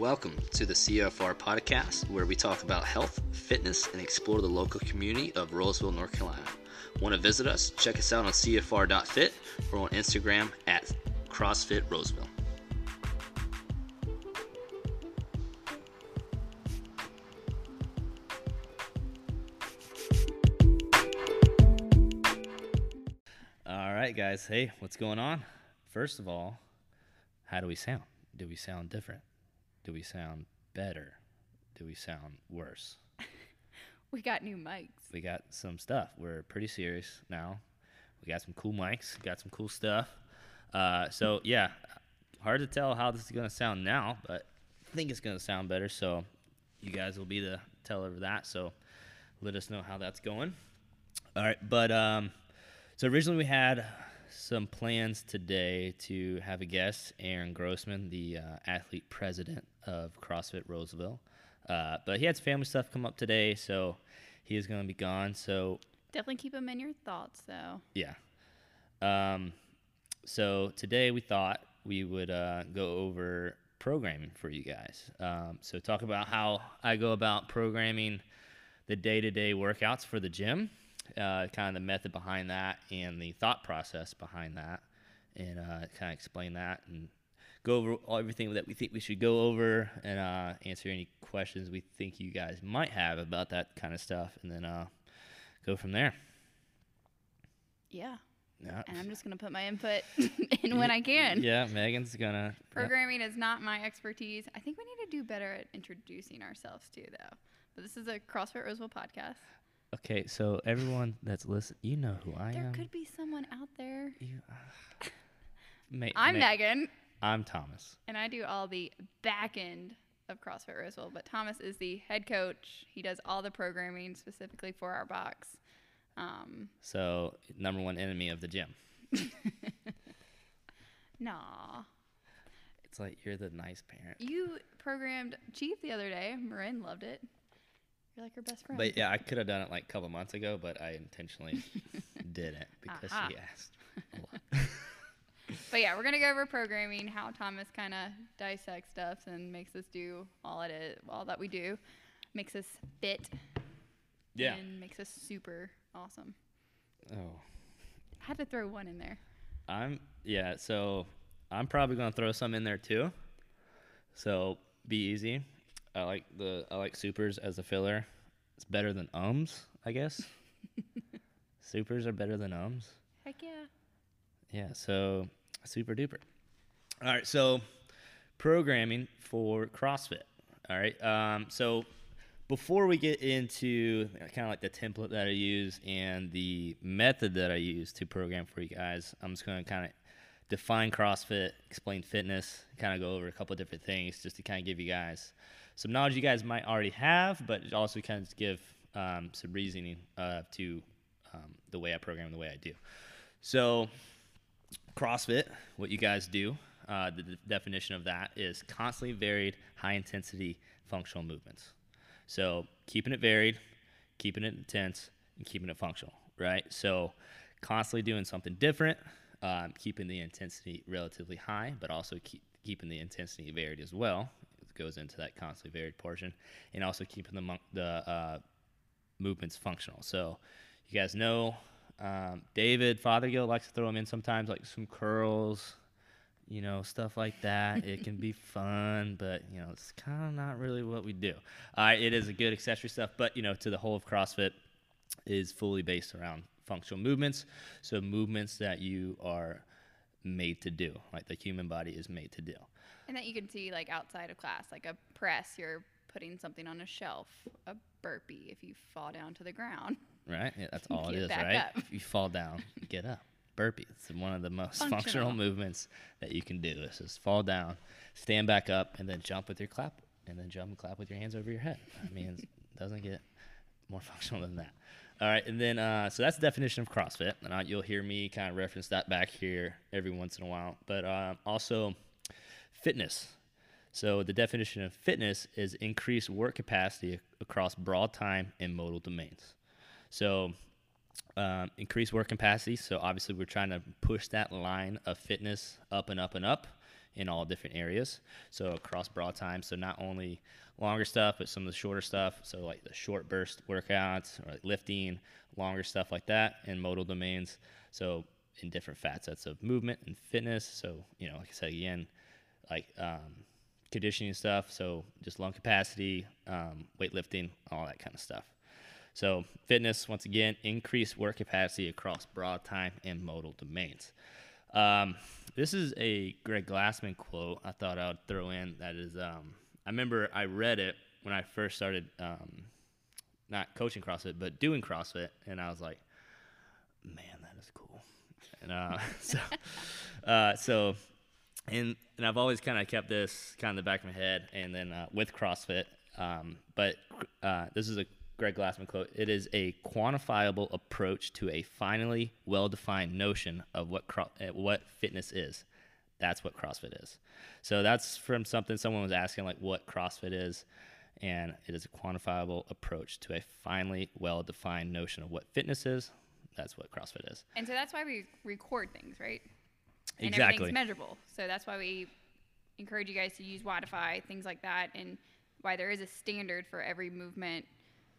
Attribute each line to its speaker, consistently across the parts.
Speaker 1: Welcome to the CFR podcast, where we talk about health, fitness, and explore the local community of Rolesville, North Carolina. Want to visit us? Check us out on CFR.fit or on Instagram at CrossFit Rolesville. All right, guys. Hey, what's going on? First of all, how do we sound? Do we sound different? Do we sound better? Do we sound worse?
Speaker 2: We got new mics.
Speaker 1: We got some stuff. We're pretty serious now. We got some cool mics, got some cool stuff. Uh, so, yeah, hard to tell how this is going to sound now, but I think it's going to sound better. So, you guys will be the teller of that. So, let us know how that's going. All right, but um, so originally we had some plans today to have a guest, Aaron Grossman, the uh, athlete president of CrossFit Rolesville. Uh, but he had some family stuff come up today, so he is going to be gone. So
Speaker 2: Definitely keep him in your thoughts, though.
Speaker 1: yeah. Um, so today we thought we would uh, go over programming for you guys. Um, so talk about how I go about programming the day-to-day workouts for the gym, uh, kind of the method behind that, and the thought process behind that, and uh, kind of explain that and go over everything that we think we should go over and uh, answer any questions we think you guys might have about that kind of stuff, and then uh, go from there.
Speaker 2: Yeah.
Speaker 1: Yeah.
Speaker 2: And I'm just going to put my input in when I can.
Speaker 1: Yeah, Megan's gonna. yeah.
Speaker 2: Programming is not my expertise. I think we need to do better at introducing ourselves, too, though. But this is a CrossFit Rolesville podcast.
Speaker 1: Okay, so everyone that's listening, you know who I
Speaker 2: There
Speaker 1: am.
Speaker 2: There could be someone out there.
Speaker 1: You, uh, Ma-
Speaker 2: I'm
Speaker 1: Ma-
Speaker 2: Megan,
Speaker 1: I'm Thomas.
Speaker 2: and I do all the back end of CrossFit Rolesville. But Thomas is the head coach. He does all the programming specifically for our box. Um,
Speaker 1: So number one enemy of the gym.
Speaker 2: nah.
Speaker 1: It's like you're the nice parent.
Speaker 2: You programmed Chief the other day. Marin loved it. You're like her best friend.
Speaker 1: But yeah, I could have done it like a couple months ago, but I intentionally didn't because
Speaker 2: Aha.
Speaker 1: she asked.
Speaker 2: But yeah, we're gonna go over programming, how Thomas kind of dissects stuff and makes us do all it is, all that we do, makes us fit,
Speaker 1: yeah.
Speaker 2: and makes us super awesome.
Speaker 1: Oh,
Speaker 2: I had to throw one in there.
Speaker 1: I'm yeah. So I'm probably gonna throw some in there too. So be easy. I like the I like supers as a filler. It's better than ums, I guess. supers are better than ums.
Speaker 2: Heck yeah.
Speaker 1: Yeah, so super duper. All right, so programming for CrossFit. All right, um, so before we get into kind of like the template that I use and the method that I use to program for you guys, I'm just going to kind of define CrossFit, explain fitness, kind of go over a couple different things just to kind of give you guys some knowledge you guys might already have, but also kind of give um, some reasoning uh, to um, the way I program the way I do. So, CrossFit, what you guys do, uh, the, definition of that is constantly varied, high intensity functional movements. So, keeping it varied, keeping it intense, and keeping it functional, right? So, constantly doing something different, um, keeping the intensity relatively high, but also keep, keeping the intensity varied as well. It goes into that constantly varied portion, and also keeping the, mon- the uh, movements functional. So, you guys know um, David Fothergill likes to throw them in sometimes, like some curls, you know, stuff like that. it can be fun, but you know, it's kind of not really what we do. Uh, it is a good accessory stuff, but you know, to the whole of CrossFit is fully based around functional movements. So movements that you are made to do, like the human body is made to do.
Speaker 2: And that you can see like outside of class, like a press, you're putting something on a shelf, a burpee if you fall down to the ground.
Speaker 1: Right? Yeah, that's all it is, right?
Speaker 2: up.
Speaker 1: You fall down, get up. Burpee. It's one of the most functional,
Speaker 2: Functional.
Speaker 1: movements that you can do. Is just fall down, stand back up, and then jump with your clap, and then jump and clap with your hands over your head. I mean, it doesn't get more functional than that. All right, and then uh, so that's the definition of CrossFit, and uh, you'll hear me kind of reference that back here every once in a while. But uh, also fitness. So the definition of fitness is increased work capacity across broad time and modal domains. So um, increase work capacity. So obviously we're trying to push that line of fitness up and up and up. in all different areas. So across broad time. So not only longer stuff, but some of the shorter stuff. So like the short burst workouts or like lifting, longer stuff like that, and modal domains. So in different facets of movement and fitness. So you know, like I said again, like um, conditioning stuff. So just lung capacity, um, weightlifting, all that kind of stuff. So fitness, once again, increased work capacity across broad time and modal domains. Um, this is a Greg Glassman quote. I thought I would throw in. That is, um, I remember I read it when I first started, um, not coaching CrossFit, but doing CrossFit, and I was like, man, that is cool. And uh, so, uh, so, and and I've always kind of kept this kind of the back of my head, and then uh, with CrossFit. Um, but uh, this is a Greg Glassman quote. It is a quantifiable approach to a finally well-defined notion of what cro- uh, what fitness is. That's what CrossFit is. So that's from something someone was asking, like what CrossFit is, and it is a quantifiable approach to a finally well-defined notion of what fitness is. That's what CrossFit is.
Speaker 2: And so that's why we record things, right? And
Speaker 1: Exactly.
Speaker 2: everything's measurable. So that's why we encourage you guys to use Wodify, things like that, and why there is a standard for every movement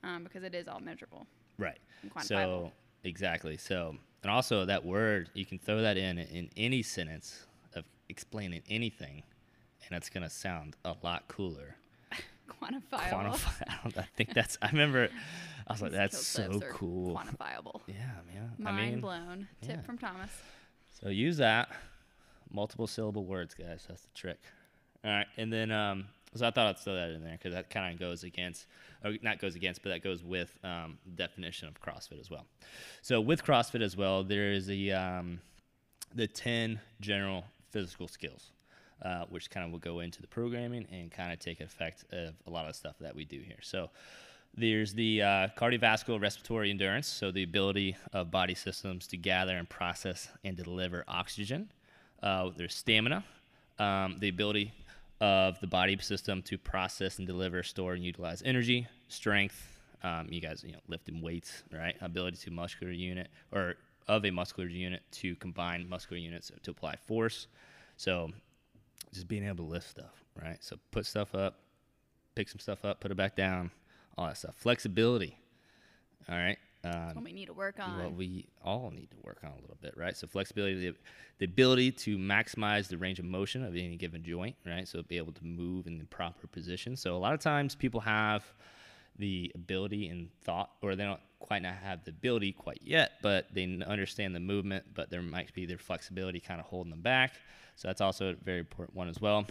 Speaker 2: um, because it is all measurable.
Speaker 1: Right. So exactly. So and also that word you can throw that in in any sentence of explaining anything, and it's gonna sound a lot cooler.
Speaker 2: Quantifiable.
Speaker 1: Quantify. I, don't, I think that's. I remember. I was like, that's so cool.
Speaker 2: Quantifiable.
Speaker 1: Yeah, man.
Speaker 2: Mind
Speaker 1: I mean,
Speaker 2: blown. Tip
Speaker 1: yeah.
Speaker 2: from Thomas.
Speaker 1: So use that. Multiple syllable words, guys. That's the trick. All right, and then um, so I thought I'd throw that in there because that kind of goes against, or not goes against, but that goes with um, definition of CrossFit as well. So with CrossFit as well, there is the um, the ten general physical skills, uh, which kind of will go into the programming and kind of take effect of a lot of stuff that we do here. So there's the uh, cardiovascular respiratory endurance, so the ability of body systems to gather and process and deliver oxygen. Uh, there's stamina, um, the ability of the body system to process and deliver, store, and utilize energy. Strength, um, you guys, you know, lifting weights, right? Ability to muscular unit or of a muscular unit to combine muscular units to apply force. So just being able to lift stuff, right? So put stuff up, pick some stuff up, put it back down, all that stuff. Flexibility, all right.
Speaker 2: What
Speaker 1: Um,
Speaker 2: we need to work on.
Speaker 1: what we all need to work on a little bit, right? So flexibility, the, the ability to maximize the range of motion of any given joint, right? So be able to move in the proper position. So a lot of times people have the ability and thought, or they don't quite not have the ability quite yet, but they understand the movement, but there might be their flexibility kind of holding them back. So that's also a very important one as well.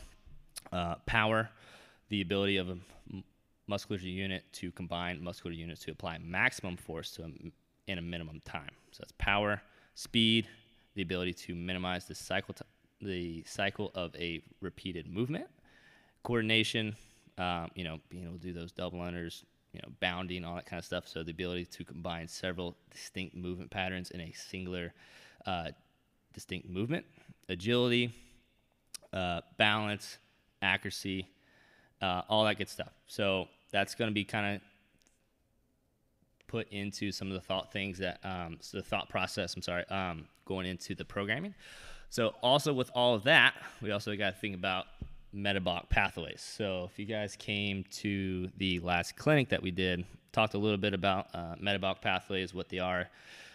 Speaker 1: Uh, power, the ability of a muscular unit to combine muscular units to apply maximum force to a in a minimum time. So that's power, speed, the ability to minimize the cycle t- the cycle of a repeated movement, coordination, um, you know, being able to do those double unders, you know, bounding, all that kind of stuff. So the ability to combine several distinct movement patterns in a singular, uh, distinct movement, agility, uh, balance, accuracy, uh, all that good stuff. So that's going to be kind of put into some of the thought things that um, so the thought process. I'm sorry, um, going into the programming. So also with all of that, we also got to think about metabolic pathways. So if you guys came to the last clinic that we did, talked a little bit about uh, metabolic pathways, what they are,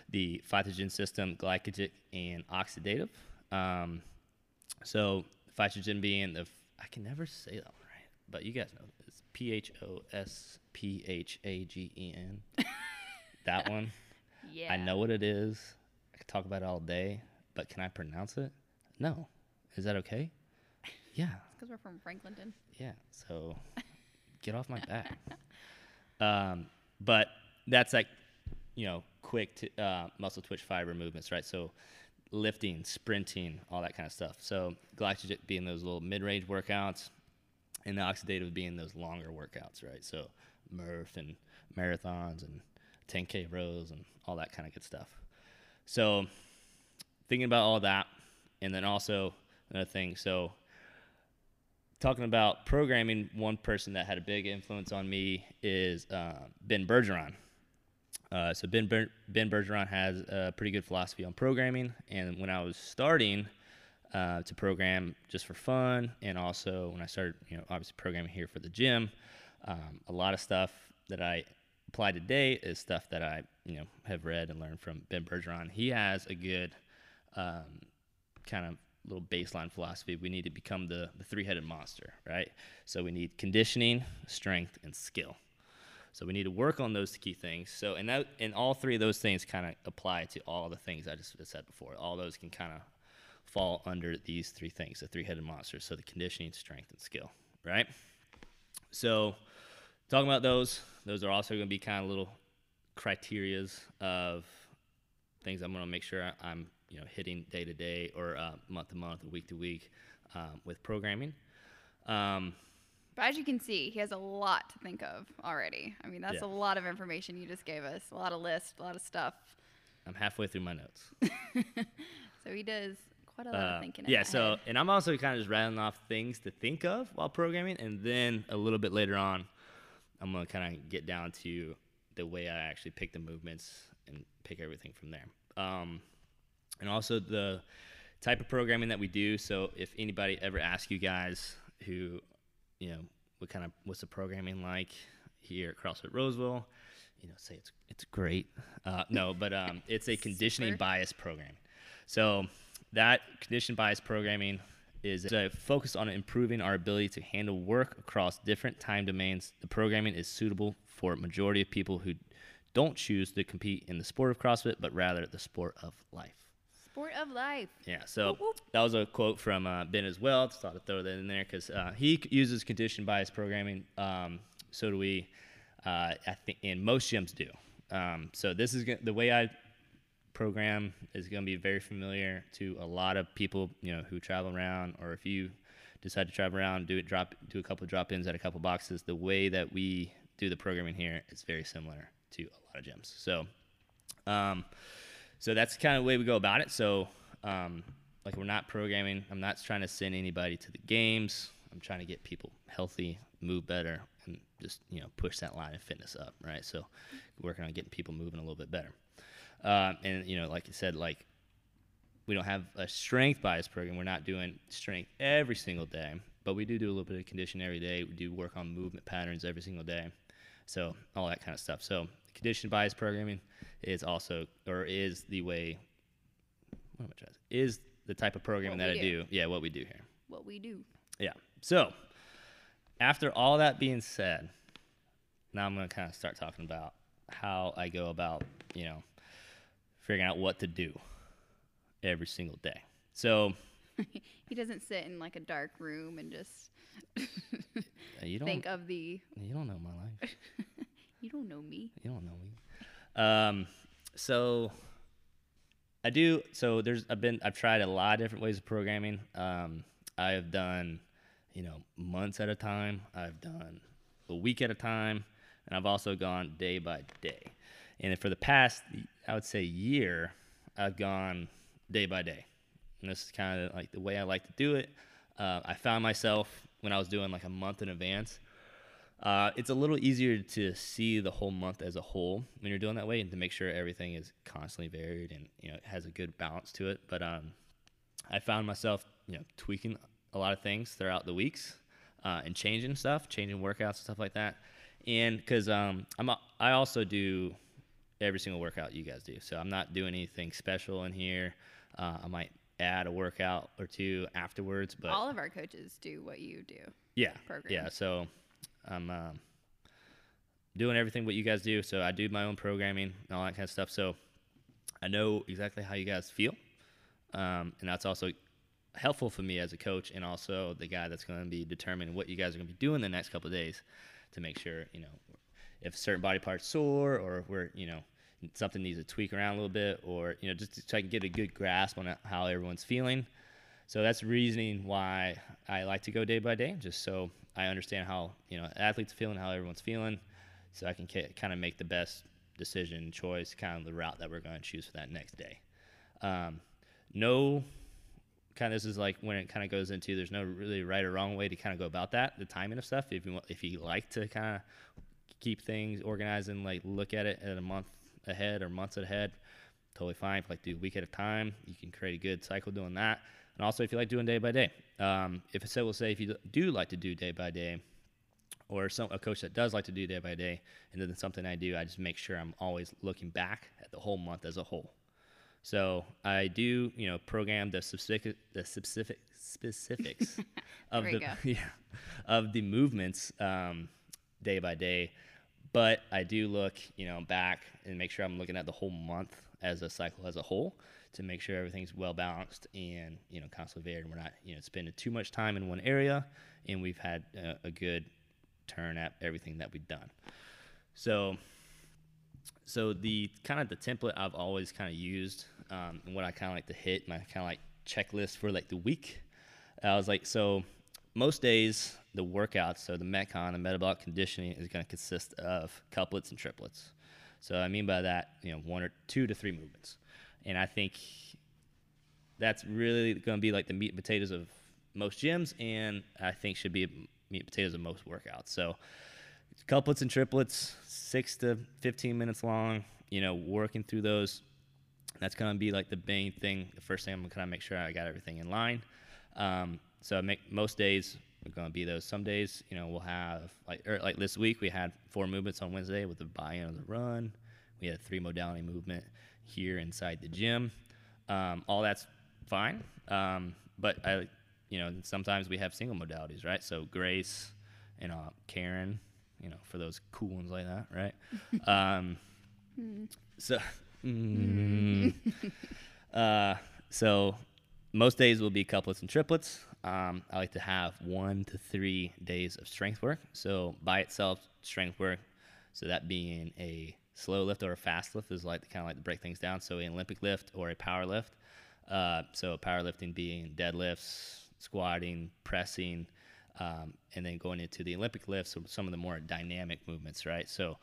Speaker 1: the phytogen system, glycogen, and oxidative. Um, so phytogen being the I can never say that one right, but you guys know P H O S P H A G E N. That one.
Speaker 2: yeah.
Speaker 1: I know what it is. I could talk about it all day, but can I pronounce it? No. Is that okay? Yeah.
Speaker 2: Because we're from Franklinton.
Speaker 1: Yeah. So get off my back. Um, but that's like, you know, quick to, uh, muscle twitch fiber movements, right? So lifting, sprinting, all that kind of stuff. So glycogen being those little mid-range workouts, and the oxidative being those longer workouts, right? So Murph and marathons and 10k rows and all that kind of good stuff. So thinking about all that, and then also another thing. So talking about programming, one person that had a big influence on me is uh, Ben Bergeron. Uh, so Ben Ber- Ben Bergeron has a pretty good philosophy on programming, and when I was starting, uh, to program just for fun, and also when I started, you know, obviously programming here for the gym, um, a lot of stuff that I apply today is stuff that I, you know, have read and learned from Ben Bergeron. He has a good um, kind of little baseline philosophy. We need to become the, the three headed monster, right? So we need conditioning, strength, and skill. So we need to work on those key things. So and that and all three of those things kind of apply to all the things I just said before. All those can kind of fall under these three things: the three-headed monster. So the conditioning, strength, and skill, right? So talking about those, those are also going to be kind of little criterias of things I'm going to make sure I'm you know hitting day to day or uh, month to month or week to week um, with programming. Um,
Speaker 2: but as you can see, he has a lot to think of already. I mean, that's
Speaker 1: Yeah.
Speaker 2: a lot of information you just gave us. A lot of lists, a lot of stuff.
Speaker 1: I'm halfway through my notes.
Speaker 2: So he does quite a lot
Speaker 1: Uh,
Speaker 2: of thinking.
Speaker 1: yeah, so
Speaker 2: head.
Speaker 1: and I'm also kind of just rattling off things to think of while programming, and then a little bit later on, I'm gonna kind of get down to the way I actually pick the movements and pick everything from there. Um, and also the type of programming that we do. So if anybody ever asks you guys who, you know, what kind of what's the programming like here at CrossFit Rolesville, you know, say it's it's great. Uh, no, but um, it's a conditioning bias program. So that condition bias programming is a focus on improving our ability to handle work across different time domains. The programming is suitable for a majority of people who don't choose to compete in the sport of CrossFit, but rather the sport of life.
Speaker 2: sport of life.
Speaker 1: Yeah, so
Speaker 2: Whoop, whoop.
Speaker 1: that was a quote from uh, Ben as well. Just thought I'd throw that in there because uh, he uses condition bias programming. Um, so do we. Uh, I think, and most gyms do. Um, so this is go- the way I program is going to be very familiar to a lot of people, you know, who travel around, or if you decide to travel around, do it drop, do a couple drop ins at a couple boxes. The way that we do the programming here is very similar to a lot of gyms. So. Um, so that's kind of the way we go about it. So, um, like, we're not programming. I'm not trying to send anybody to the games. I'm trying to get people healthy, move better, and just you know push that line of fitness up, right? So, working on getting people moving a little bit better. Um, and you know, like you said, like we don't have a strength bias program. We're not doing strength every single day, but we do do a little bit of condition every day. We do work on movement patterns every single day. So all that kind of stuff. So condition bias programming is also or is the way what am I trying to say? is the type of programming
Speaker 2: What
Speaker 1: that I
Speaker 2: do.
Speaker 1: do. Yeah, what we do here.
Speaker 2: What we do.
Speaker 1: Yeah. So after all that being said, now I'm going to kind of start talking about how I go about, you know, figuring out what to do every single day. So
Speaker 2: He doesn't sit in like a dark room and just
Speaker 1: you don't
Speaker 2: think of the.
Speaker 1: you don't know my life.
Speaker 2: You don't know me.
Speaker 1: You don't know me. Um, so I do. So there's I've been I've tried a lot of different ways of programming. Um, I have done, you know, months at a time. I've done a week at a time, and I've also gone day by day. And for the past, I would say year, I've gone day by day. And this is kind of like the way I like to do it. Uh, I found myself when I was doing like a month in advance. Uh, it's a little easier to see the whole month as a whole when you're doing that way, and to make sure everything is constantly varied and you know has a good balance to it. But um, I found myself you know tweaking a lot of things throughout the weeks uh, and changing stuff, changing workouts and stuff like that. And because um, I'm also do every single workout you guys do, so I'm not doing anything special in here. Uh, I might add a workout or two afterwards, but
Speaker 2: All of our coaches do what you do.
Speaker 1: yeah,
Speaker 2: program.
Speaker 1: yeah. So I'm um, doing everything what you guys do. So I do my own programming and all that kind of stuff. So I know exactly how you guys feel, um, and that's also helpful for me as a coach and also the guy that's going to be determining what you guys are going to be doing the next couple of days to make sure you know if certain body part's sore or if we're you know something needs to tweak around a little bit or you know just so I can get a good grasp on how everyone's feeling. So that's reasoning why I like to go day by day, just so I understand how you know athletes feeling, how everyone's feeling, so I can kind of make the best decision, choice, kind of the route that we're going to choose for that next day. Um, no, kind of this is like when it kind of goes into there's no really right or wrong way to kind of go about that, the timing of stuff. If you if you like to kind of keep things organized and like look at it at a month ahead or months ahead, totally fine. If you like do a week at a time, you can create a good cycle doing that. and also if you like doing day by day. Um, if so, we'll say if you do like to do day by day, or some a coach that does like to do day by day, and then something I do, I just make sure I'm always looking back at the whole month as a whole. So I do, you know, program the specific the specific specifics of the yeah of the movements um, day by day. But I do look, you know, back and make sure I'm looking at the whole month as a cycle as a whole to make sure everything's well balanced and you know constantly varied. We're not, you know, spending too much time in one area, and we've had a, a good turn at everything that we've done. So so the kind of the template I've always kind of used, um, and what I kind of like to hit my kind of like checklist for like the week. I was like, so most days the workouts, so the metcon, the metabolic conditioning, is going to consist of couplets and triplets. So I mean by that, you know, one or two to three movements, and I think that's really going to be like the meat and potatoes of most gyms, and I think should be meat and potatoes of most workouts. So couplets and triplets, six to 15 minutes long, you know, working through those. That's going to be like the main thing. The first thing I'm going to kind of make sure I got everything in line. Um, so I make most days going to be those. Some days, you know, we'll have like or like this week we had four movements on Wednesday with the buy-in of the run. We had a three modality movement here inside the gym. Um, all that's fine. Um, but I, you know, sometimes we have single modalities, right? So Grace and uh, Karen, you know, for those cool ones like that, right? um, so, mm, uh, so most days will be couplets and triplets. Um, I like to have one to three days of strength work. So by itself, strength work. So that being a slow lift or a fast lift is like kind of like to break things down. So an Olympic lift or a power lift. Uh, so powerlifting being deadlifts, squatting, pressing, um, and then going into the Olympic lifts, so some of the more dynamic movements, right? So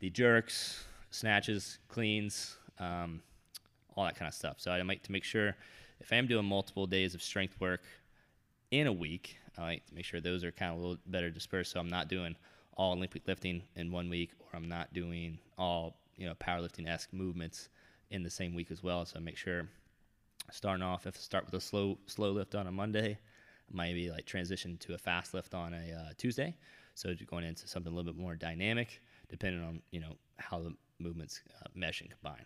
Speaker 1: the jerks, snatches, cleans, um, all that kind of stuff. So I like to make sure if I am doing multiple days of strength work in a week, I like to make sure those are kind of a little better dispersed. So I'm not doing all Olympic lifting in one week, or I'm not doing all you know powerlifting esque movements in the same week as well. So I make sure starting off if I start with a slow slow lift on a Monday, maybe like transition to a fast lift on a uh, Tuesday. So just going into something a little bit more dynamic, depending on you know how the movements uh, mesh and combine.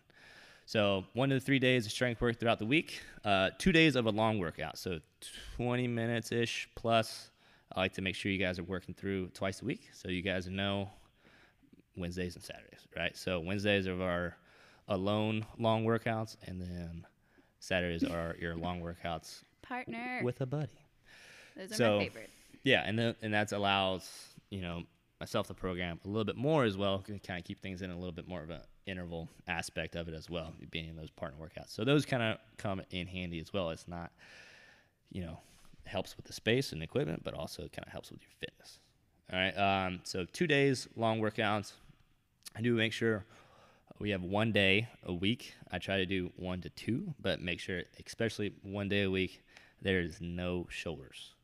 Speaker 1: So one to three days of strength work throughout the week. Uh, two days of a long workout, so 20 minutes ish plus. I like to make sure you guys are working through twice a week, so you guys know Wednesdays and Saturdays, right? So Wednesdays are our alone long workouts, and then Saturdays are your long workouts
Speaker 2: Partner.
Speaker 1: with a buddy.
Speaker 2: Those are
Speaker 1: so-
Speaker 2: my favorite.
Speaker 1: Yeah, and then and that allows you know myself to program a little bit more as well, to kind of keep things in a little bit more of an interval aspect of it as well, being in those partner workouts. So those kind of come in handy as well. It's not, you know, helps with the space and equipment, but also kind of helps with your fitness. All right, um, so two days long workouts. I do make sure we have one day a week. I try to do one to two, but make sure, especially one day a week, there is no shoulders.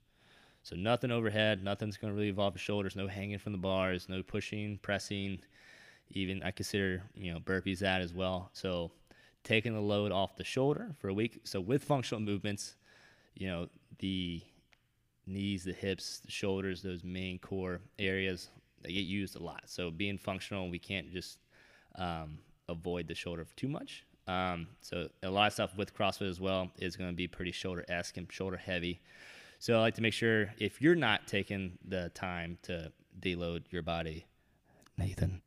Speaker 1: So nothing overhead, nothing's going to really involve the shoulders, no hanging from the bars, no pushing, pressing. Even I consider, you know, burpees that as well. So taking the load off the shoulder for a week. So with functional movements, you know, the knees, the hips, the shoulders, those main core areas, they get used a lot. So being functional, we can't just um, avoid the shoulder too much. Um, so a lot of stuff with CrossFit as well is going to be pretty shoulder esque and shoulder heavy. So I like to make sure if you're not taking the time to deload your body, Nathan,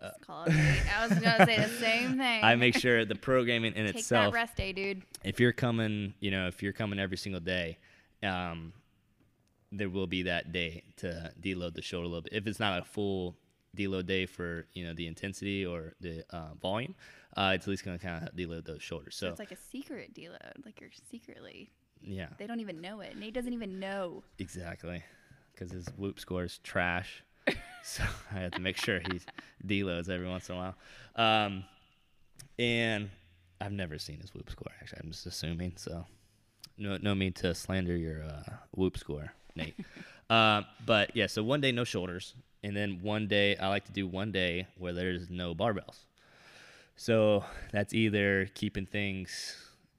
Speaker 2: I was call. I was gonna say the same thing.
Speaker 1: I make sure the programming in
Speaker 2: Take
Speaker 1: itself.
Speaker 2: that rest day, dude.
Speaker 1: if you're coming, you know, if you're coming every single day, um, there will be that day to deload the shoulder a little bit. If it's not a full deload day for you know the intensity or the uh, volume, uh, it's at least going to kind of deload those shoulders.
Speaker 2: So
Speaker 1: So
Speaker 2: it's like a secret deload. Like you're secretly.
Speaker 1: yeah,
Speaker 2: They don't even know it. Nate doesn't even know.
Speaker 1: exactly, because his whoop score is trash. So I have to make sure he deloads every once in a while. Um, and I've never seen his whoop score. Actually, I'm just assuming. So no, no need to slander your uh, whoop score, Nate. uh, but yeah, so one day no shoulders, and then one day I like to do one day where there's no barbells. So that's either keeping things,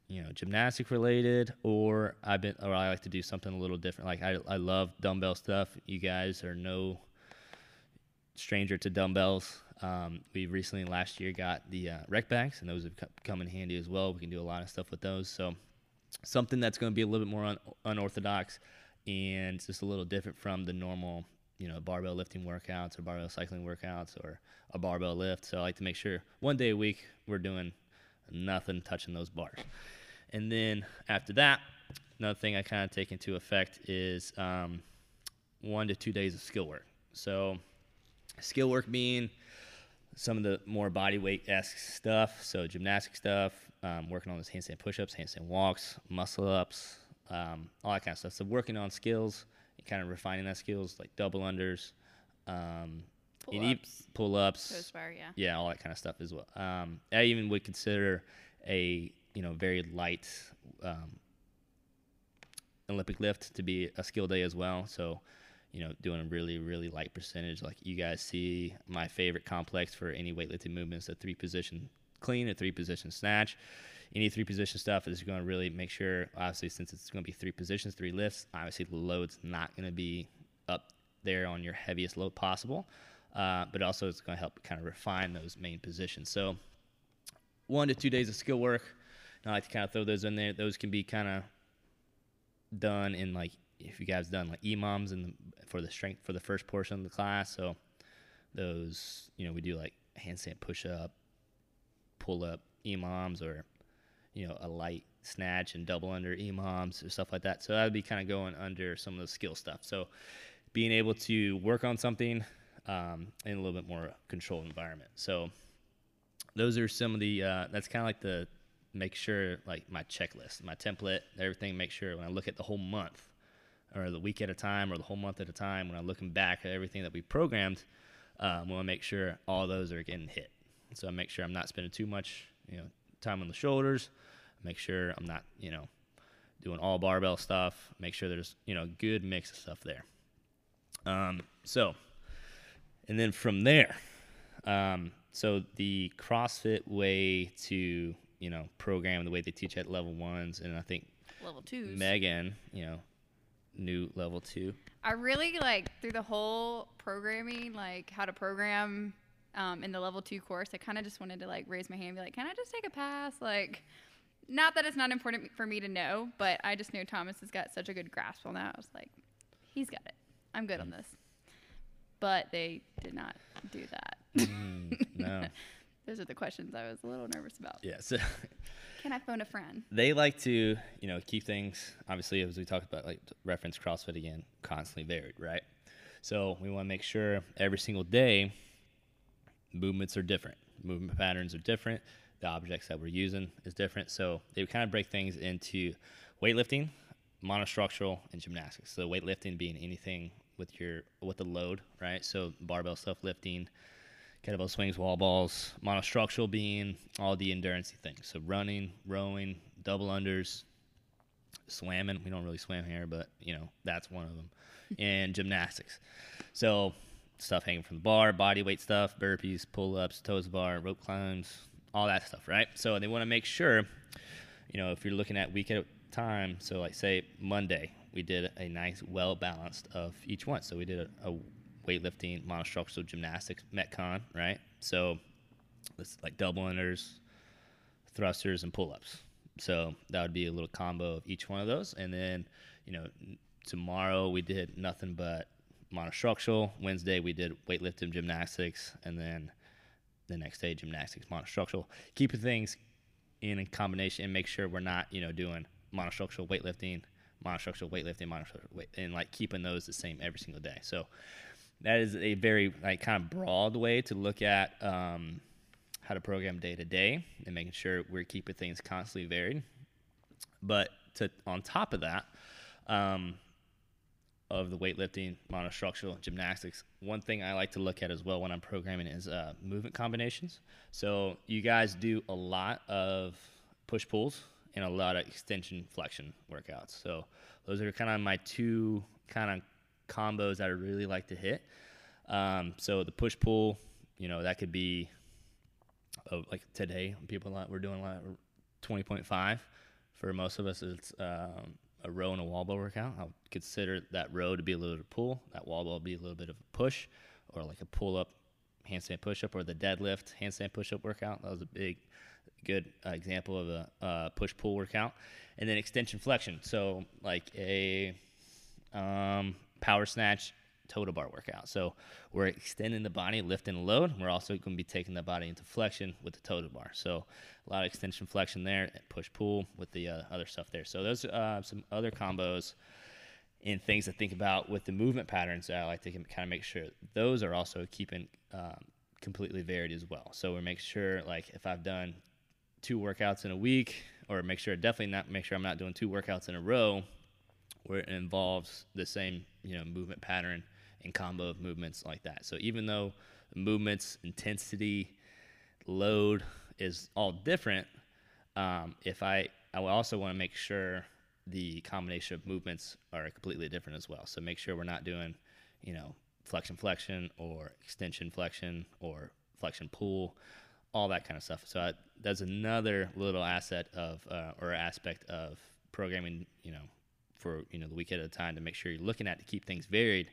Speaker 1: you know gymnastic related or I've been or I like to do something a little different. Like I I love dumbbell stuff. You guys are no stranger to dumbbells. Um, we recently last year got the uh, wreck bags, and those have come in handy as well. We can do a lot of stuff with those. So something that's going to be a little bit more un- unorthodox and just a little different from the normal, you know, barbell lifting workouts or barbell cycling workouts or a barbell lift. So I like to make sure one day a week we're doing nothing touching those bars. And then after that, another thing I kind of take into effect is um, one to two days of skill work. So skill work being some of the more body weight esque stuff. So gymnastic stuff, um, working on those handstand push-ups, handstand walks, muscle ups, um, all that kind of stuff. So working on skills and kind of refining that skills like double unders, um,
Speaker 2: pull-ups,
Speaker 1: pull-ups,
Speaker 2: yeah,
Speaker 1: yeah, all that kind of stuff as well. Um, I even would consider a you know very light um, Olympic lift to be a skill day as well. So you know, doing a really, really light percentage. Like you guys see, my favorite complex for any weightlifting movement is a three position clean, a three position snatch. Any three position stuff is going to really make sure, obviously, since it's going to be three positions, three lifts, obviously the load's not going to be up there on your heaviest load possible. Uh, but also, it's going to help kind of refine those main positions. So, one to two days of skill work. And I like to kind of throw those in there. Those can be kind of done in like if you guys done like EMOMs and for the strength for the first portion of the class. So those, you know, we do like handstand push up, pull up EMOMs or, you know, a light snatch and double under EMOMs or stuff like that. So that would be kind of going under some of the skill stuff. So being able to work on something um, in a little bit more controlled environment. So those are some of the, uh, that's kind of like the, make sure like my checklist, my template, everything, make sure when I look at the whole month, or the week at a time or the whole month at a time, when I'm looking back at everything that we programmed, um, we want to make sure all those are getting hit. So I make sure I'm not spending too much, you know, time on the shoulders. Make sure I'm not, you know, doing all barbell stuff. Make sure there's, you know, good mix of stuff there. Um, so, and then from there, um, so the CrossFit way to, you know, program the way they teach at level ones, and I think
Speaker 2: level twos.
Speaker 1: Megan, you know, new level two?
Speaker 2: I really like through the whole programming, like how to program um, in the level two course. I kind of just wanted to like raise my hand and be like, can I just take a pass? Like, not that it's not important for me to know, but I just know Thomas has got such a good grasp on that. I was like, he's got it. I'm good on this. But they did not do that.
Speaker 1: Mm, no.
Speaker 2: Those are the questions I was a little nervous about.
Speaker 1: Yeah. So
Speaker 2: Can I phone a friend?
Speaker 1: They like to, you know, keep things obviously as we talked about, like reference CrossFit again, constantly varied, right? So we want to make sure every single day movements are different, movement patterns are different, the objects that we're using is different. So they kind of break things into weightlifting, monostructural, and gymnastics. So weightlifting being anything with your with the load, right? So barbell stuff lifting, kettlebell swings, wall balls, monostructural being all the endurance things. So running, rowing, double unders, swamming. We don't really swim here, but you know that's one of them. and gymnastics. So stuff hanging from the bar, body weight stuff, burpees, pull ups, toes bar, rope climbs, all that stuff, right? So they want to make sure, you know, if you're looking at week at a time. So like say Monday, we did a nice, well balanced of each one. So we did a, a weightlifting, monostructural gymnastics, metcon, right? So it's like double unders, thrusters, and pull ups. So that would be a little combo of each one of those. And then, you know, tomorrow we did nothing but monostructural. Wednesday we did weightlifting, gymnastics, and then the next day gymnastics, monostructural. Keeping things in a combination and make sure we're not, you know, doing monostructural weightlifting, monostructural weightlifting, monostructural weight, and like keeping those the same every single day. So that is a very like kind of broad way to look at um, how to program day to day and making sure we're keeping things constantly varied. But to on top of that, um, of the weightlifting, monostructural, gymnastics, one thing I like to look at as well when I'm programming is uh, movement combinations. So you guys do a lot of push pulls and a lot of extension flexion workouts. So those are kind of my two kind of combos that I really like to hit. Um, so the push pull, you know, that could be uh, like today. People we're doing a lot 20.5 For most of us, it's um, a row and a wall ball workout. I'll consider that row to be a little bit of pull, that wall ball be a little bit of a push, or like a pull up handstand push up, or the deadlift handstand push up workout. That was a big, good uh, example of a uh, push pull workout. And then extension flexion. So, like a um, power snatch toe to bar workout. So we're extending the body, lifting a load. We're also going to be taking the body into flexion with the toe to bar. So a lot of extension flexion there, push pull with the uh, other stuff there. So those are uh, some other combos and things to think about with the movement patterns that I like to kind of make sure those are also keeping um, completely varied as well. So we make sure like if I've done two workouts in a week, or make sure definitely not make sure I'm not doing two workouts in a row where it involves the same you know movement pattern and combo of movements like that. So even though movements, intensity, load is all different, um, if I I also want to make sure the combination of movements are completely different as well. So make sure we're not doing, you know, flexion flexion or extension flexion or flexion pull, all that kind of stuff. So I, that's another little asset of uh, or aspect of programming, you know, for you know the week at a time to make sure you're looking at to keep things varied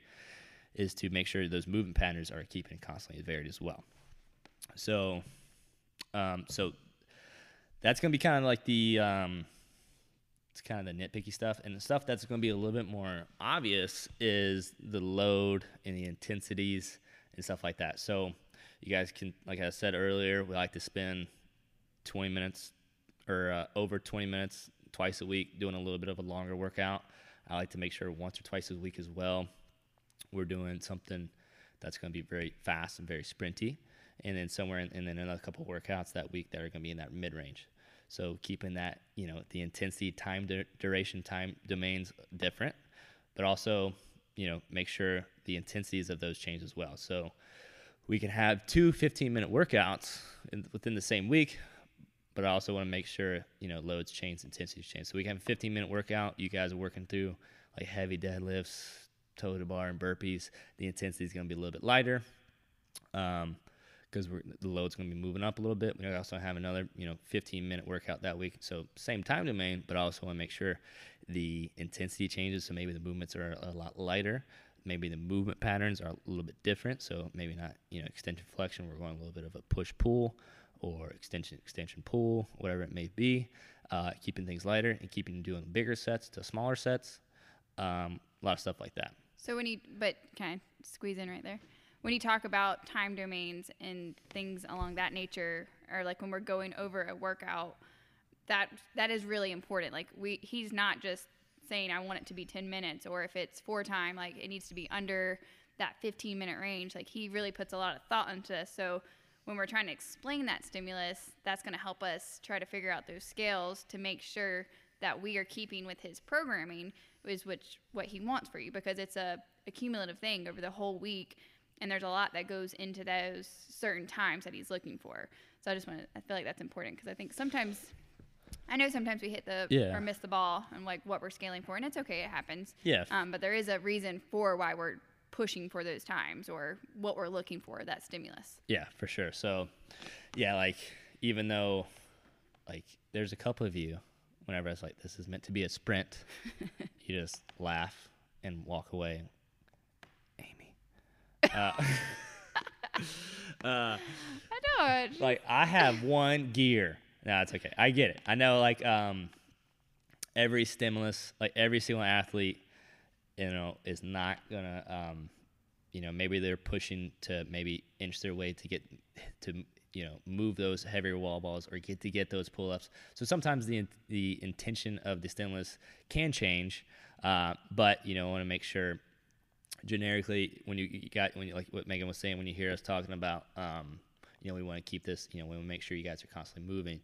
Speaker 1: is to make sure those movement patterns are keeping constantly varied as well. So, um, so that's to be kind of like the um, it's kind of the nitpicky stuff, and the stuff that's to be a little bit more obvious is the load and the intensities and stuff like that. So, you guys can, like I said earlier, we like to spend 20 minutes or uh, over 20 minutes twice a week doing a little bit of a longer workout. I like to make sure once or twice a week as well we're doing something that's going to be very fast and very sprinty, and then somewhere in, and then another couple workouts that week that are going to be in that mid range. So keeping that, you know, the intensity, time duration, time domains different, but also, you know, make sure the intensities of those change as well. So we can have two 15 minute workouts in, within the same week, but I also want to make sure, you know, loads change, intensities change. So we have a 15 minute workout. You guys are working through like heavy deadlifts, toe to bar and burpees, the intensity is going to be a little bit lighter because um, the load's going to be moving up a little bit. We also have another, you know, 15 minute workout that week. So same time domain, but I also want to make sure the intensity changes. So maybe the movements are a lot lighter. Maybe the movement patterns are a little bit different. So maybe not, you know, extension flexion. We're going a little bit of a push pull or extension extension pull, whatever it may be. Uh, keeping things lighter and keeping doing bigger sets to smaller sets. Um, a lot of stuff like that.
Speaker 2: So when you, but can I squeeze in right there? When you talk about time domains and things along that nature, or like when we're going over a workout, that that is really important. Like we, he's not just saying I want it to be 10 minutes, or if it's four time, like it needs to be under that 15 minute range. Like he really puts a lot of thought into this. So when we're trying to explain that stimulus, that's going to help us try to figure out those scales to make sure that we are keeping with his programming is which what he wants for you because it's a, a cumulative thing over the whole week and there's a lot that goes into those certain times that he's looking for. So i just want to i feel like that's important because i think sometimes i know sometimes we hit the yeah. or miss the ball and like what we're scaling for and it's okay it happens.
Speaker 1: Yeah
Speaker 2: um, but there is a reason for why we're pushing for those times or what we're looking for that stimulus
Speaker 1: yeah for sure so yeah like even though like there's a couple of you whenever I was like, this is meant to be a sprint, you just laugh and walk away. Amy. Uh,
Speaker 2: uh, I don't.
Speaker 1: Like, I have one gear. No, it's okay. I get it. I know, like, um, every stimulus, like, every single athlete, you know, is not to, um, you know, maybe they're pushing to maybe inch their way to get to you know move those heavier wall balls or get to get those pull ups. So sometimes the the intention of the stimulus can change, uh, but you know I want to make sure generically when you got when you, like what Megan was saying when you hear us talking about um, you know we want to keep this you know we want to make sure you guys are constantly moving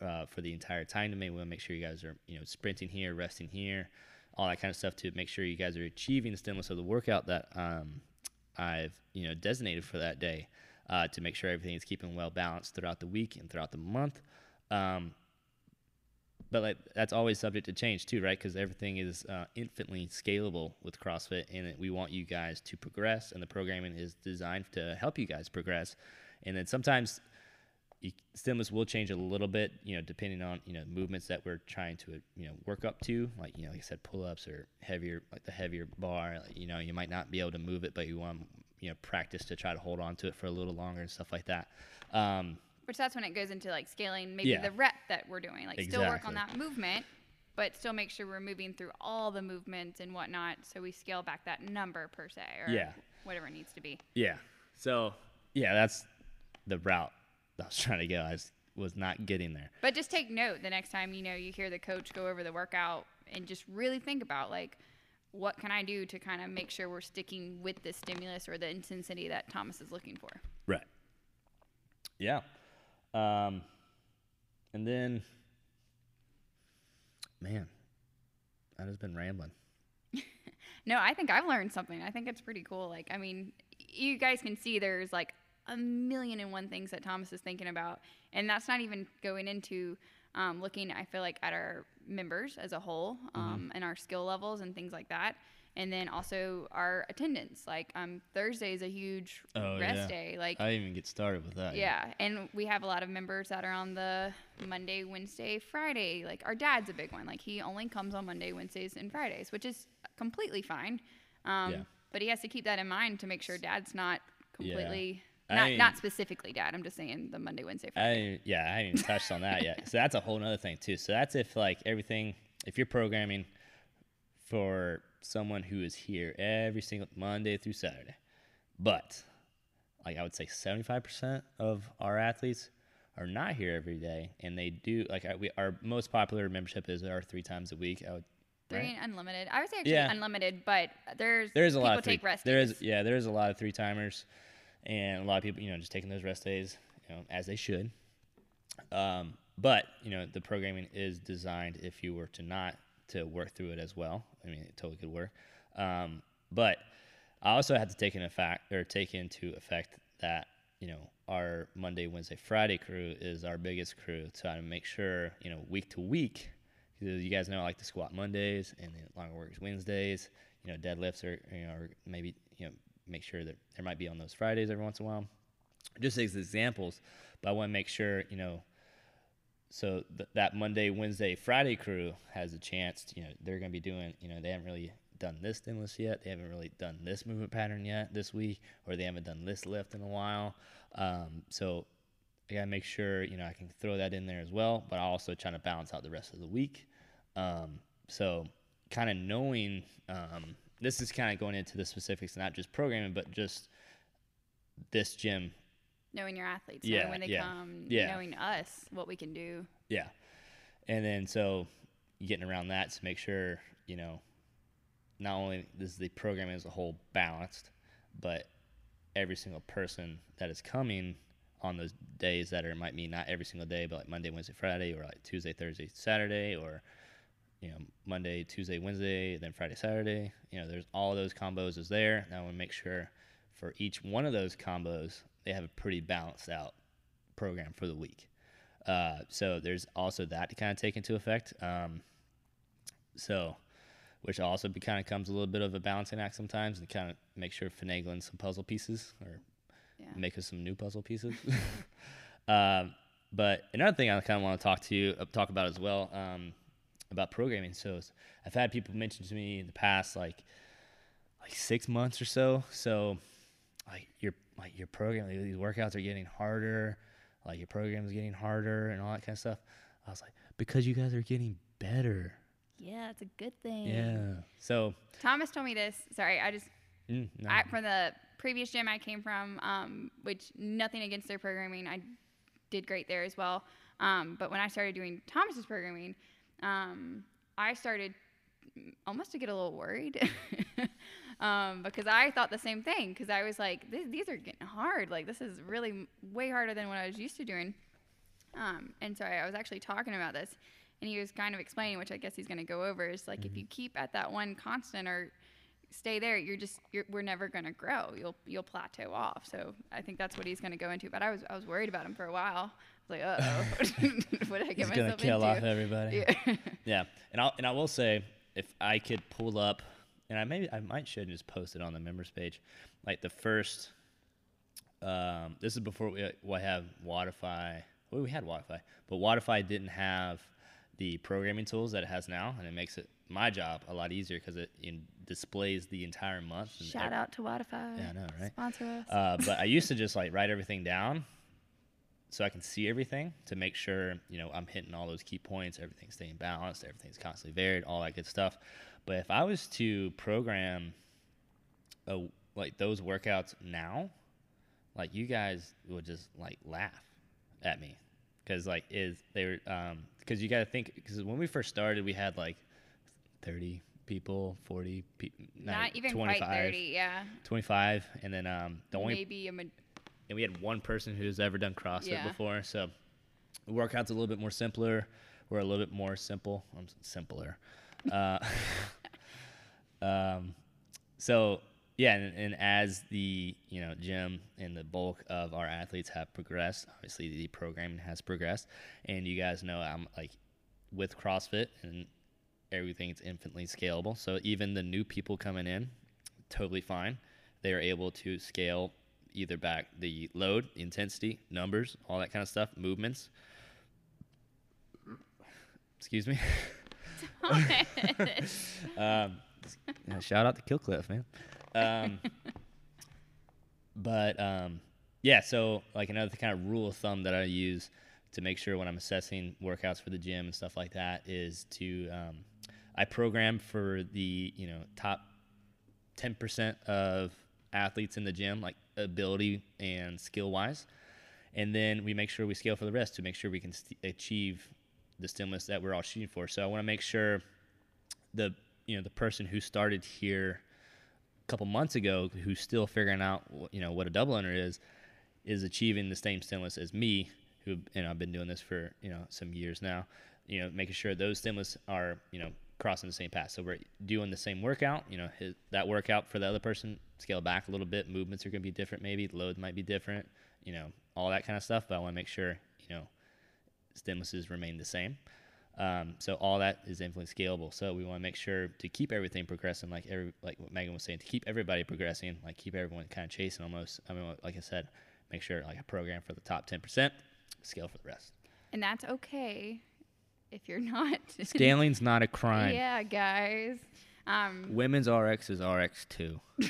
Speaker 1: uh, for the entire time to me we want to make sure you guys are you know sprinting here resting here all that kind of stuff to make sure you guys are achieving the stimulus of the workout that um, I've you know designated for that day uh, to make sure everything is keeping well balanced throughout the week and throughout the month. Um, but like that's always subject to change too, right? Because everything is uh, infinitely scalable with CrossFit, and we want you guys to progress, and the programming is designed to help you guys progress. And then sometimes you, stimulus will change a little bit, you know, depending on you know movements that we're trying to you know work up to, like you know, like I said, pull ups or heavier, like the heavier bar. Like, you know, you might not be able to move it, but you want you know practice to try to hold on to it for a little longer and stuff like that. Um,
Speaker 2: Which that's when it goes into like scaling maybe
Speaker 1: Yeah.
Speaker 2: the rep that we're doing. Like still work on that movement, but still make sure we're moving through all the movements and whatnot. So we scale back that number per se or
Speaker 1: Yeah.
Speaker 2: whatever it needs to be.
Speaker 1: Yeah. So yeah, that's the route I was trying to go. I just was not getting there.
Speaker 2: But just take note the next time you know you hear the coach go over the workout and just really think about like what can I do to kind of make sure we're sticking with the stimulus or the intensity that Thomas is looking for.
Speaker 1: Right. Yeah. Um, and then, man, I just been rambling.
Speaker 2: No, I think I've learned something. I think it's pretty cool. Like, I mean, you guys can see there's like a million and one things that Thomas is thinking about, and that's not even going into um, looking. I feel like at our members as a whole,
Speaker 1: Mm-hmm.
Speaker 2: um, and our skill levels and things like that, and then also our attendance. Like, um, Thursday is a huge
Speaker 1: Oh,
Speaker 2: rest
Speaker 1: yeah.
Speaker 2: day. Like,
Speaker 1: I didn't even get started with that.
Speaker 2: yeah, and we have a lot of members that are on the Monday, Wednesday, Friday. Like our dad's a big one. Like he only comes on Monday, Wednesdays, and Fridays, which is completely fine. Um,
Speaker 1: Yeah.
Speaker 2: But he has to keep that in mind to make sure dad's not completely not not specifically dad. I'm just saying the Monday, Wednesday, Friday.
Speaker 1: didn't- yeah, I haven't even touched on that yet. So that's a whole other thing too. So that's if like everything, if you're programming for someone who is here every single Monday through Saturday, but like I would say 75% of our athletes are not here every day, and they do like I- we, our most popular membership is our three times a week. I would
Speaker 2: Three
Speaker 1: right?
Speaker 2: unlimited. I would say actually
Speaker 1: Yeah.
Speaker 2: unlimited, but there's
Speaker 1: There's a
Speaker 2: people
Speaker 1: lot of three,
Speaker 2: take rest
Speaker 1: there
Speaker 2: days.
Speaker 1: yeah, there's a lot of three timers, and a lot of people you know just taking those rest days, you know, as they should. Um, but you know the programming is designed if you were to not to work through it as well. I mean, it totally could work. Um, but I also had to take in effect or take into effect that you know our Monday, Wednesday, Friday crew is our biggest crew, so I make sure you know week to week. You guys know I like to squat Mondays and then longer works Wednesdays. You know, deadlifts are you know or maybe you know make sure that there might be on those Fridays every once in a while. Just as examples, but I want to make sure you know so th- that Monday, Wednesday, Friday crew has a chance. To, you know, they're going to be doing. You know, they haven't really done this stimulus yet. They haven't really done this movement pattern yet this week, or they haven't done this lift in a while. Um, so I got to make sure you know I can throw that in there as well. But I also trying to balance out the rest of the week. Um, so kind of knowing um, this is kind of going into the specifics, not just programming, but just this gym
Speaker 2: knowing your athletes,
Speaker 1: Yeah,
Speaker 2: knowing when they
Speaker 1: yeah,
Speaker 2: come,
Speaker 1: yeah.
Speaker 2: knowing us, what we can do.
Speaker 1: Yeah. And then so getting around that to make sure, you know, not only is the program as a whole balanced, but every single person that is coming on those days that are might be not every single day, but like Monday, Wednesday, Friday, or like Tuesday, Thursday, Saturday, or you know, Monday, Tuesday, Wednesday, then Friday, Saturday. You know, there's all those combos is there. And I want to make sure for each one of those combos, they have a pretty balanced out program for the week. Uh, so there's also that to kind of take into effect. Um, so, which also be, kind of comes a little bit of a balancing act sometimes, and kind of make sure finagling some puzzle pieces or
Speaker 2: Yeah.
Speaker 1: make us some new puzzle pieces. um, but another thing I kind of want to talk to you uh, talk about as well um, about programming. So I've had people mention to me in the past like like six months or so. So like your like your program, like, these workouts are getting harder. Like your program is getting harder and all that kind of stuff. I was like, because you guys are getting better.
Speaker 2: Yeah, it's a good thing.
Speaker 1: Yeah. So
Speaker 2: Thomas told me this. Sorry, I just
Speaker 1: mm, no.
Speaker 2: I, from the previous gym I came from, um, which nothing against their programming, I did great there as well. Um, but when I started doing Thomas's programming, um, I started almost to get a little worried um, because I thought the same thing. Because I was like, "Th- these are getting hard. Like this is really m- way harder than what I was used to doing. Um, and so I, I was actually talking about this, and he was kind of explaining, which I guess he's going to go over, is like if you keep at that one constant or stay there, you're just you're, we're never going to grow. You'll you'll plateau off. So I think that's what he's going to go into. But I was I was worried about him for a while. I was like, uh oh, what did I get
Speaker 1: He's gonna kill
Speaker 2: into?
Speaker 1: off everybody.
Speaker 2: Yeah.
Speaker 1: Yeah, and I'll and I will say if I could pull up, and I maybe I might should just post it on the members page, like the first. Um, this is before we, we have Wodify well, we had Wodify, but Wodify didn't have the programming tools that it has now, and it makes it my job a lot easier because it in, displays the entire month.
Speaker 2: Shout
Speaker 1: ev-
Speaker 2: out to Wodify.
Speaker 1: Yeah, I know, right?
Speaker 2: Sponsor us.
Speaker 1: Uh, but I used to just like write everything down so I can see everything to make sure you know I'm hitting all those key points, everything's staying balanced, everything's constantly varied, all that good stuff. But if I was to program a, like those workouts now, like you guys would just like laugh at me because like is they were um because you got to think because when we first started we had like 30 people 40 people
Speaker 2: Not even quite 30. Yeah.
Speaker 1: 25 and then um the only
Speaker 2: Maybe a. Ma-
Speaker 1: and we had one person who's ever done CrossFit
Speaker 2: Yeah.
Speaker 1: before. So the workout's a little bit more simpler. We're a little bit more simple. I'm simpler. Uh, um, so yeah, and, and as the you know gym and the bulk of our athletes have progressed, obviously the programming has progressed, and you guys know I'm like with CrossFit and everything it's infinitely scalable. So even the new people coming in, totally fine. They are able to scale either back the load, intensity, numbers, all that kind of stuff, movements. Excuse me. um, shout out to Kill Cliff, man. Um, but um, yeah, so like another kind of rule of thumb that I use to make sure when I'm assessing workouts for the gym and stuff like that is to um, I program for the you know top 10% of athletes in the gym, like ability and skill wise. And then we make sure we scale for the rest to make sure we can st- achieve the stimulus that we're all shooting for. So I want to make sure the you know the person who started here couple months ago, who's still figuring out you know what a double under is, is achieving the same stimulus as me, who and I've been doing this for you know some years now. You know, making sure those stimulus are you know crossing the same path. So we're doing the same workout. You know, his, that workout for the other person scale back a little bit. Movements are going to be different. Maybe load might be different. You know, all that kind of stuff. But I want to make sure you know stimuluses remain the same. Um, so all that is infinitely scalable. So we want to make sure to keep everything progressing, like every like what Megan was saying, to keep everybody progressing, like keep everyone kind of chasing almost. I mean, like I said, make sure like a program for the top ten percent, scale for the rest.
Speaker 2: and that's okay if you're not.
Speaker 1: Scaling's not a crime.
Speaker 2: yeah, guys. Um,
Speaker 1: Women's RX is RX too.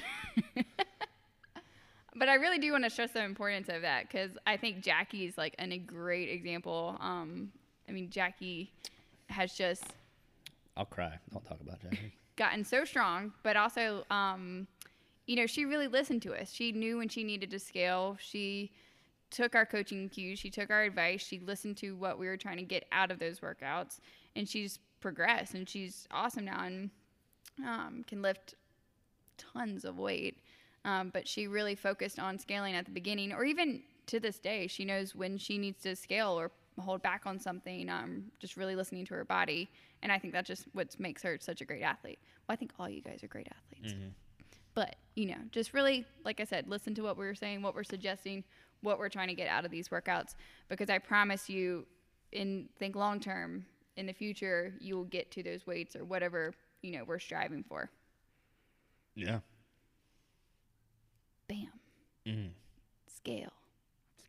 Speaker 2: But I really do want to stress the importance of that because I think Jackie's like an, a great example. Um, I mean, Jackie has just
Speaker 1: I'll cry. I'll talk about Jackie.
Speaker 2: gotten so strong, but also, um, you know, she really listened to us. She knew when she needed to scale. She took our coaching cues. She took our advice. She listened to what we were trying to get out of those workouts, and she's progressed. And she's awesome now and um, can lift tons of weight. Um, but she really focused on scaling at the beginning, or even to this day, she knows when she needs to scale or hold back on something. Um, just really listening to her body, and I think that's just what makes her such a great athlete. Well, I think all you guys are great athletes, but you know, just really, like I said, listen to what we're saying, what we're suggesting, what we're trying to get out of these workouts, because I promise you, in think long term in the future, you will get to those weights or whatever you know we're striving for.
Speaker 1: Yeah.
Speaker 2: Bam.
Speaker 1: Mhm.
Speaker 2: Scale.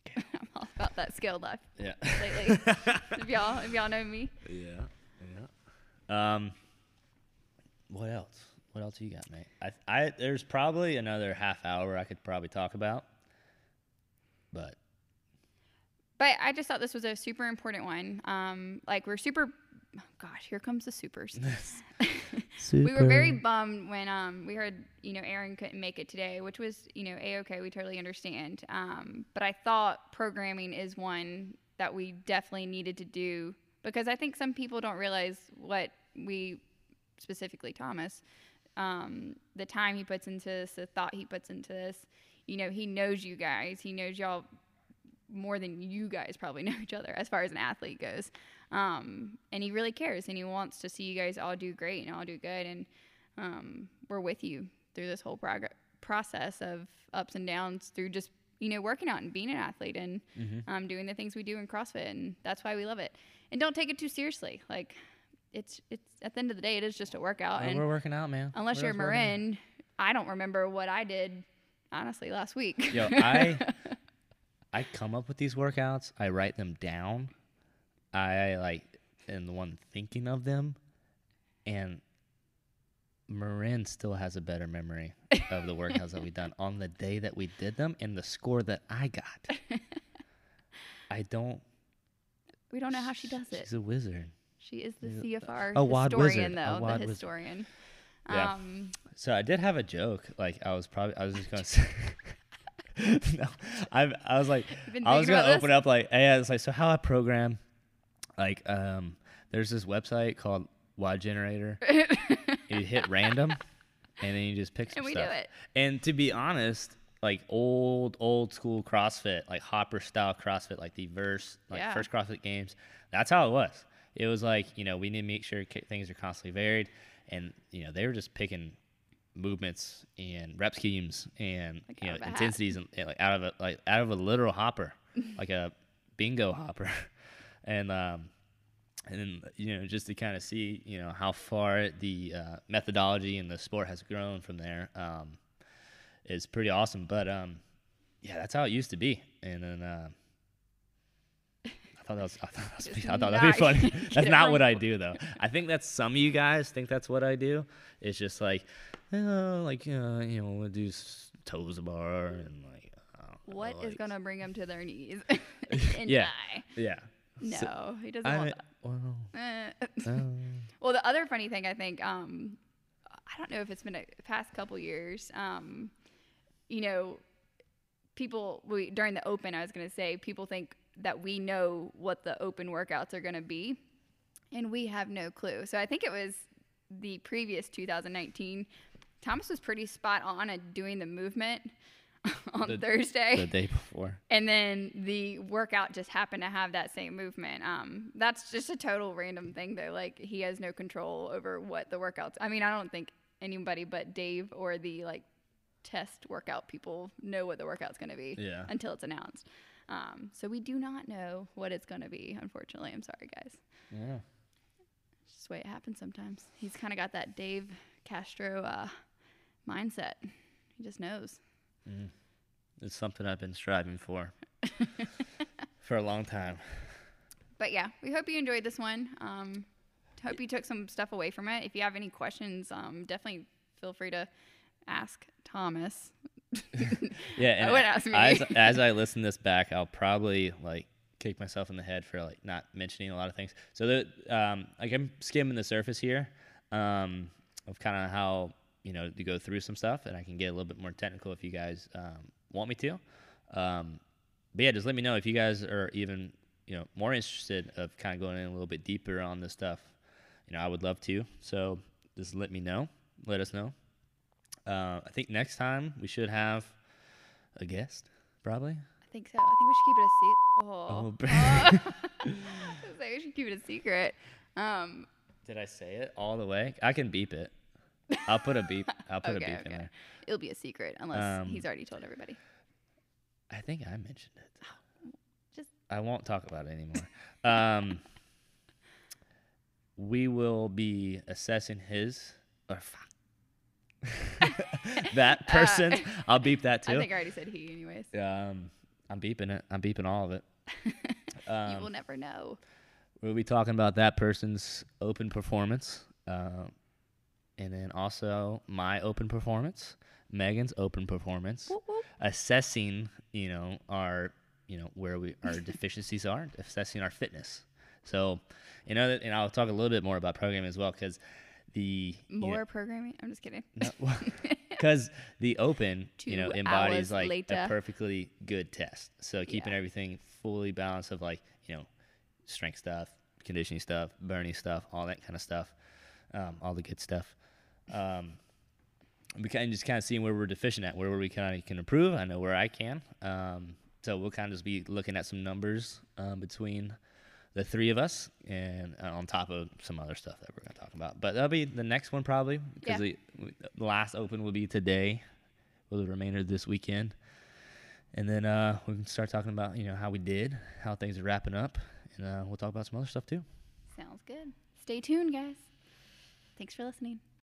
Speaker 2: I'm all about that scale life
Speaker 1: Yeah.
Speaker 2: lately. if y'all if y'all know me.
Speaker 1: Yeah. Yeah. Um. What else? What else you got, mate? I, I there's probably another half hour I could probably talk about, but
Speaker 2: But I just thought this was a super important one. Um, like we're super. Oh gosh, here comes the supers. we were very bummed when um, we heard you know Aaron couldn't make it today, which was you know a okay. We totally understand. Um, but I thought programming is one that we definitely needed to do because I think some people don't realize what we specifically Thomas um, the time he puts into this, the thought he puts into this. You know, he knows you guys. He knows y'all more than you guys probably know each other as far as an athlete goes. Um, and he really cares and he wants to see you guys all do great and all do good. And um, we're with you through this whole prog- process of ups and downs through just, you know, working out and being an athlete and um, doing the things we do in CrossFit. And that's why we love it. And don't take it too seriously. Like, it's, it's at the end of the day, it is just a workout. and
Speaker 1: we're working out, man.
Speaker 2: unless
Speaker 1: We're
Speaker 2: you're. Marin, I don't remember what I did honestly last week.
Speaker 1: Yo, I I come up with these workouts. I write them down. I like am the one thinking of them, and Marin still has a better memory of the workouts that we done on the day that we did them and the score that I got. I don't.
Speaker 2: we don't know how she does it.
Speaker 1: She's a wizard.
Speaker 2: She is the CFR
Speaker 1: a WOD
Speaker 2: historian,
Speaker 1: wizard, a
Speaker 2: though
Speaker 1: WOD
Speaker 2: the historian.
Speaker 1: Yeah.
Speaker 2: Um,
Speaker 1: So I did have a joke. Like I was probably I was just gonna say. no, I I was like I was gonna
Speaker 2: about
Speaker 1: open up like hey, I was like so how I program, like um there's this website called WOD Generator. you hit random, and then you just pick some
Speaker 2: and we do it.
Speaker 1: And to be honest, like old old school CrossFit, like Hopper style CrossFit, like the verse, like
Speaker 2: Yeah.
Speaker 1: first CrossFit games, that's how it was. It was like you know we need to make sure things are constantly varied, and you know they were just picking movements and rep schemes and
Speaker 2: Like
Speaker 1: you know
Speaker 2: of a hat.
Speaker 1: intensities and, and, like out of a like out of a literal hopper, like a bingo hopper, and um and then you know just to kind of see you know how far the uh, methodology and the sport has grown from there um, is pretty awesome. But um, yeah, that's how it used to be, and then. Uh, I thought that was. I thought, that was, I thought that'd be funny. That's not what I do though. I think that some of you guys think that's what I do. It's just like, uh, like uh, you know, we'll do toes bar and like. I don't know,
Speaker 2: What is
Speaker 1: like-
Speaker 2: to bring them to their knees and
Speaker 1: Yeah.
Speaker 2: die?
Speaker 1: Yeah.
Speaker 2: No,
Speaker 1: So,
Speaker 2: he doesn't
Speaker 1: I
Speaker 2: want that.
Speaker 1: well,
Speaker 2: Eh.
Speaker 1: um,
Speaker 2: Well, the other funny thing I think, um, I don't know if it's been a past couple years. Um, you know, people we during the open, I was gonna say people think that we know what the open workouts are gonna be, and we have no clue. So I think it was the previous 2019. Thomas was pretty spot on at doing the movement on
Speaker 1: The-
Speaker 2: Thursday.
Speaker 1: the day before.
Speaker 2: and then the workout just happened to have that same movement. Um, that's just a total random thing though. Like he has no control over what the workouts. I mean, I don't think anybody but Dave or the like test workout people know what the workout's going to be
Speaker 1: Yeah.
Speaker 2: until it's announced. Um, so we do not know what it's going to be. Unfortunately, I'm sorry, guys.
Speaker 1: Yeah.
Speaker 2: It's just the way it happens sometimes. He's kind of got that Dave Castro uh, mindset. He just knows.
Speaker 1: It's something I've been striving for for a long time.
Speaker 2: but yeah, we hope you enjoyed this one. Um, hope you took some stuff away from it. If you have any questions, um, definitely feel free to ask Thomas.
Speaker 1: Yeah, and
Speaker 2: ask me.
Speaker 1: as as I listen this back, I'll probably like kick myself in the head for like not mentioning a lot of things. So that um, like I'm skimming the surface here um, of kind of how you know to go through some stuff, and I can get a little bit more technical if you guys um, want me to. Um, but yeah, just let me know if you guys are even you know more interested of kind of going in a little bit deeper on this stuff. You know, I would love to. So just let me know. Let us know. Uh, I think next time we should have a guest, probably.
Speaker 2: I think so. I think we should keep it a secret. Oh,
Speaker 1: Oh,
Speaker 2: I was like, we should keep it a secret. Um,
Speaker 1: Did I say it all the way? I can beep it. I'll put a beep. I'll put
Speaker 2: okay,
Speaker 1: a beep in there.
Speaker 2: It'll be a secret unless
Speaker 1: Um,
Speaker 2: he's already told everybody.
Speaker 1: I think I mentioned it.
Speaker 2: Just
Speaker 1: I won't talk about it anymore. um, we will be assessing his or fuck. that person. I'll beep that
Speaker 2: too. I think I already said he, anyways.
Speaker 1: Um, I'm beeping it. I'm beeping all of it.
Speaker 2: you
Speaker 1: Um,
Speaker 2: will never know.
Speaker 1: We'll be talking about that person's open performance, uh, and then also my open performance, Megan's open performance,
Speaker 2: Whoop, whoop.
Speaker 1: assessing, you know, our, you know, where we our deficiencies are, assessing our fitness. So, you know, and I'll talk a little bit more about programming as well because the you know-
Speaker 2: More programming? I'm just kidding.
Speaker 1: because the open you know embodies like a perfectly good test so keeping
Speaker 2: Yeah.
Speaker 1: everything fully balanced of like you know strength stuff conditioning stuff burning stuff all that kind of stuff um, all the good stuff um, we kind of just kind of seeing where we're deficient at where we kind of can improve i know where i can um, so we'll kind of just be looking at some numbers um, between the three of us and uh, on top of some other stuff that we're going to talk about but that'll be the next one probably because
Speaker 2: Yeah.
Speaker 1: the, the last open will be today for the remainder of this weekend and then uh, we can start talking about you know how we did how things are wrapping up and uh, we'll talk about some other stuff too
Speaker 2: Sounds good. Stay tuned, guys. Thanks for listening.